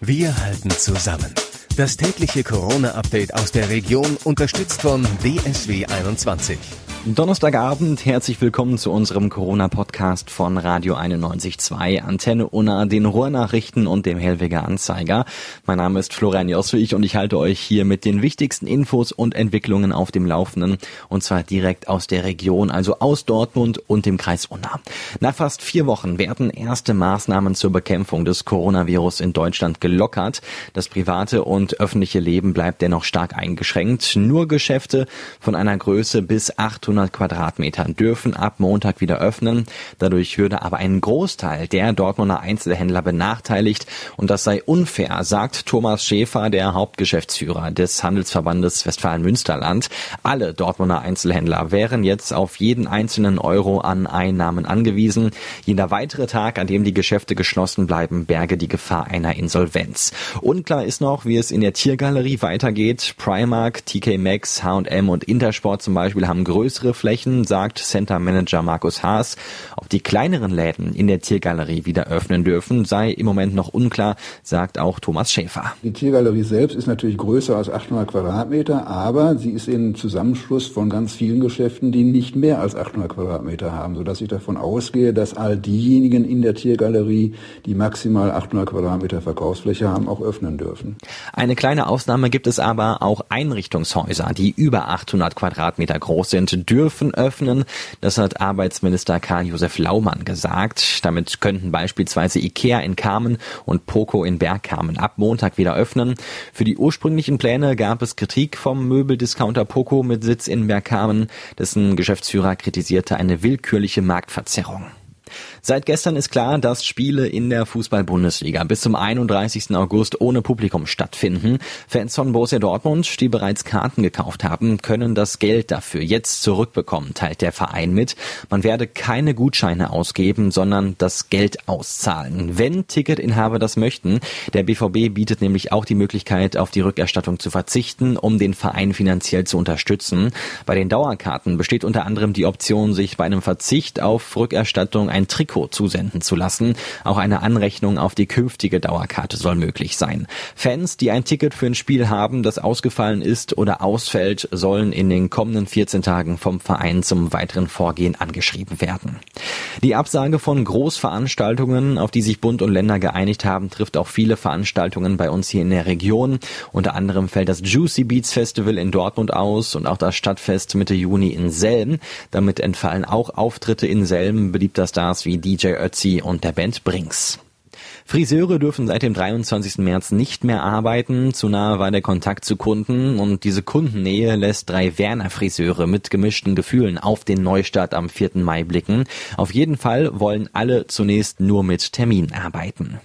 Wir halten zusammen. Das tägliche Corona-Update aus der Region unterstützt von DSW 21. Donnerstagabend, herzlich willkommen zu unserem Corona-Podcast von Radio 91.2, Antenne Unna, den Ruhrnachrichten und dem Hellweger Anzeiger. Mein Name ist Florian Joswig und ich halte euch hier mit den wichtigsten Infos und Entwicklungen auf dem Laufenden und zwar direkt aus der Region, also aus Dortmund und dem Kreis Unna. Nach fast vier Wochen werden erste Maßnahmen zur Bekämpfung des Coronavirus in Deutschland gelockert. Das private und öffentliche Leben bleibt dennoch stark eingeschränkt. Nur Geschäfte von einer Größe bis 800 800 Quadratmetern dürfen ab Montag wieder öffnen. Dadurch würde aber ein Großteil der Dortmunder Einzelhändler benachteiligt und das sei unfair, sagt Thomas Schäfer, der Hauptgeschäftsführer des Handelsverbandes Westfalen-Münsterland. Alle Dortmunder Einzelhändler wären jetzt auf jeden einzelnen Euro an Einnahmen angewiesen. Jeder weitere Tag, an dem die Geschäfte geschlossen bleiben, berge die Gefahr einer Insolvenz. Unklar ist noch, wie es in der Tiergalerie weitergeht. Primark, TK Maxx, H&M und Intersport zum Beispiel haben größere größere Flächen, sagt Center Manager Markus Haas. Ob die kleineren Läden in der Tiergalerie wieder öffnen dürfen, sei im Moment noch unklar, sagt auch Thomas Schäfer. Die Tiergalerie selbst ist natürlich größer als 800 Quadratmeter, aber sie ist in Zusammenschluss von ganz vielen Geschäften, die nicht mehr als 800 Quadratmeter haben, sodass ich davon ausgehe, dass all diejenigen in der Tiergalerie, die maximal 800 Quadratmeter Verkaufsfläche haben, auch öffnen dürfen. Eine kleine Ausnahme gibt es aber auch Einrichtungshäuser, die über 800 Quadratmeter groß sind, dürfen öffnen. Das hat Arbeitsminister Karl-Josef Laumann gesagt. Damit könnten beispielsweise Ikea in Kamen und Poco in Bergkamen ab Montag wieder öffnen. Für die ursprünglichen Pläne gab es Kritik vom Möbeldiscounter Poco mit Sitz in Bergkamen. Dessen Geschäftsführer kritisierte eine willkürliche Marktverzerrung. Seit gestern ist klar, dass Spiele in der Fußball-Bundesliga bis zum 31. August ohne Publikum stattfinden. Fans von Borussia Dortmund, die bereits Karten gekauft haben, können das Geld dafür jetzt zurückbekommen, teilt der Verein mit. Man werde keine Gutscheine ausgeben, sondern das Geld auszahlen, wenn Ticketinhaber das möchten. Der BVB bietet nämlich auch die Möglichkeit, auf die Rückerstattung zu verzichten, um den Verein finanziell zu unterstützen. Bei den Dauerkarten besteht unter anderem die Option, sich bei einem Verzicht auf Rückerstattung ein Trikot zusenden zu lassen. Auch eine Anrechnung auf die künftige Dauerkarte soll möglich sein. Fans, die ein Ticket für ein Spiel haben, das ausgefallen ist oder ausfällt, sollen in den kommenden 14 Tagen vom Verein zum weiteren Vorgehen angeschrieben werden. Die Absage von Großveranstaltungen, auf die sich Bund und Länder geeinigt haben, trifft auch viele Veranstaltungen bei uns hier in der Region. Unter anderem fällt das Juicy Beats Festival in Dortmund aus und auch das Stadtfest Mitte Juni in Selm. Damit entfallen auch Auftritte in Selm beliebter Stars wie DJ Ötzi und der Band Brinks. Friseure dürfen seit dem 23. März nicht mehr arbeiten. Zu nahe war der Kontakt zu Kunden und diese Kundennähe lässt drei Werner Friseure mit gemischten Gefühlen auf den Neustart am 4. Mai blicken. Auf jeden Fall wollen alle zunächst nur mit Termin arbeiten.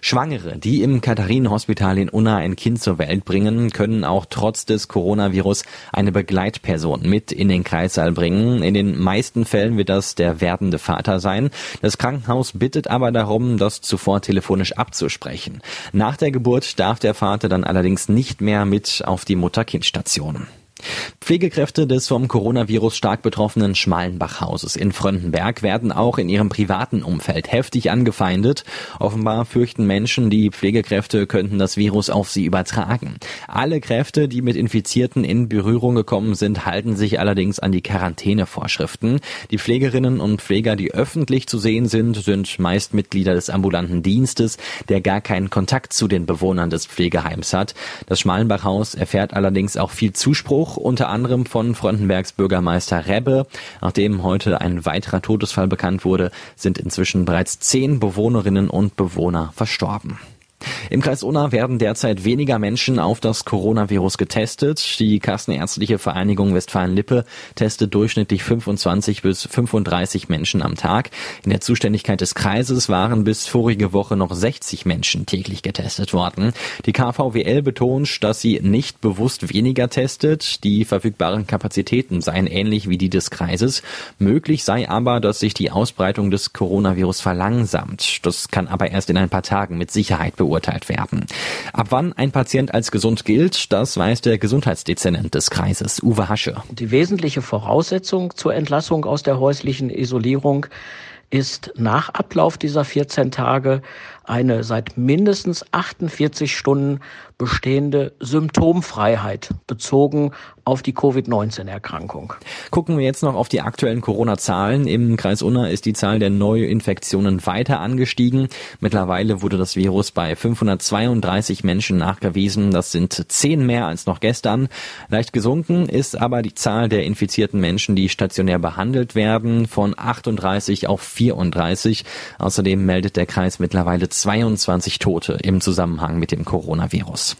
Schwangere, die im Katharinenhospital in Unna ein Kind zur Welt bringen, können auch trotz des Coronavirus eine Begleitperson mit in den Kreissaal bringen. In den meisten Fällen wird das der werdende Vater sein. Das Krankenhaus bittet aber darum, das zuvor telefonisch abzusprechen. Nach der Geburt darf der Vater dann allerdings nicht mehr mit auf die Mutter-Kind-Station. Pflegekräfte des vom Coronavirus stark betroffenen Schmalenbachhauses in Fröndenberg werden auch in ihrem privaten Umfeld heftig angefeindet. Offenbar fürchten Menschen, die Pflegekräfte könnten das Virus auf sie übertragen. Alle Kräfte, die mit Infizierten in Berührung gekommen sind, halten sich allerdings an die Quarantänevorschriften. Die Pflegerinnen und Pfleger, die öffentlich zu sehen sind, sind meist Mitglieder des ambulanten Dienstes, der gar keinen Kontakt zu den Bewohnern des Pflegeheims hat. Das Schmalenbachhaus erfährt allerdings auch viel Zuspruch, unter anderem von Frontenbergs Bürgermeister Rebbe. Nachdem heute ein weiterer Todesfall bekannt wurde, sind inzwischen bereits zehn Bewohnerinnen und Bewohner verstorben. Im Kreis Unna werden derzeit weniger Menschen auf das Coronavirus getestet. Die Kassenärztliche Vereinigung Westfalen-Lippe testet durchschnittlich 25 bis 35 Menschen am Tag. In der Zuständigkeit des Kreises waren bis vorige Woche noch 60 Menschen täglich getestet worden. Die KVWL betont, dass sie nicht bewusst weniger testet. Die verfügbaren Kapazitäten seien ähnlich wie die des Kreises. Möglich sei aber, dass sich die Ausbreitung des Coronavirus verlangsamt. Das kann aber erst in ein paar Tagen mit Sicherheit beurteilt beurteilt werden. Ab wann ein Patient als gesund gilt, das weiß der Gesundheitsdezernent des Kreises, Uwe Hasche. Die wesentliche Voraussetzung zur Entlassung aus der häuslichen Isolierung ist nach Ablauf dieser 14 Tage eine seit mindestens 48 Stunden bestehende Symptomfreiheit bezogen auf die Covid-19-Erkrankung. Gucken wir jetzt noch auf die aktuellen Corona-Zahlen. Im Kreis Unna ist die Zahl der Neuinfektionen weiter angestiegen. Mittlerweile wurde das Virus bei 532 Menschen nachgewiesen. Das sind zehn mehr als noch gestern. Leicht gesunken ist aber die Zahl der infizierten Menschen, die stationär behandelt werden, von 38 auf 34. Außerdem meldet der Kreis mittlerweile 22 Tote im Zusammenhang mit dem Coronavirus.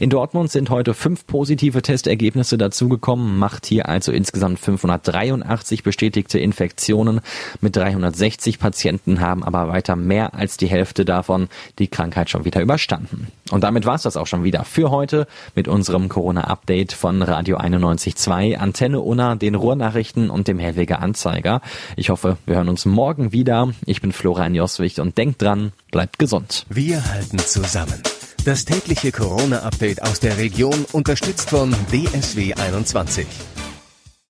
In Dortmund sind heute fünf positive Testergebnisse dazugekommen, macht hier also insgesamt 583 bestätigte Infektionen. Mit 360 Patienten haben aber weiter mehr als die Hälfte davon die Krankheit schon wieder überstanden. Und damit war's das auch schon wieder für heute mit unserem Corona-Update von Radio 91.2, Antenne Unna, den Ruhrnachrichten und dem Hellweger Anzeiger. Ich hoffe, wir hören uns morgen wieder. Ich bin Florian Joswig und denkt dran, bleibt gesund. Wir halten zusammen. Das tägliche Corona-Update aus der Region unterstützt von DSW 21.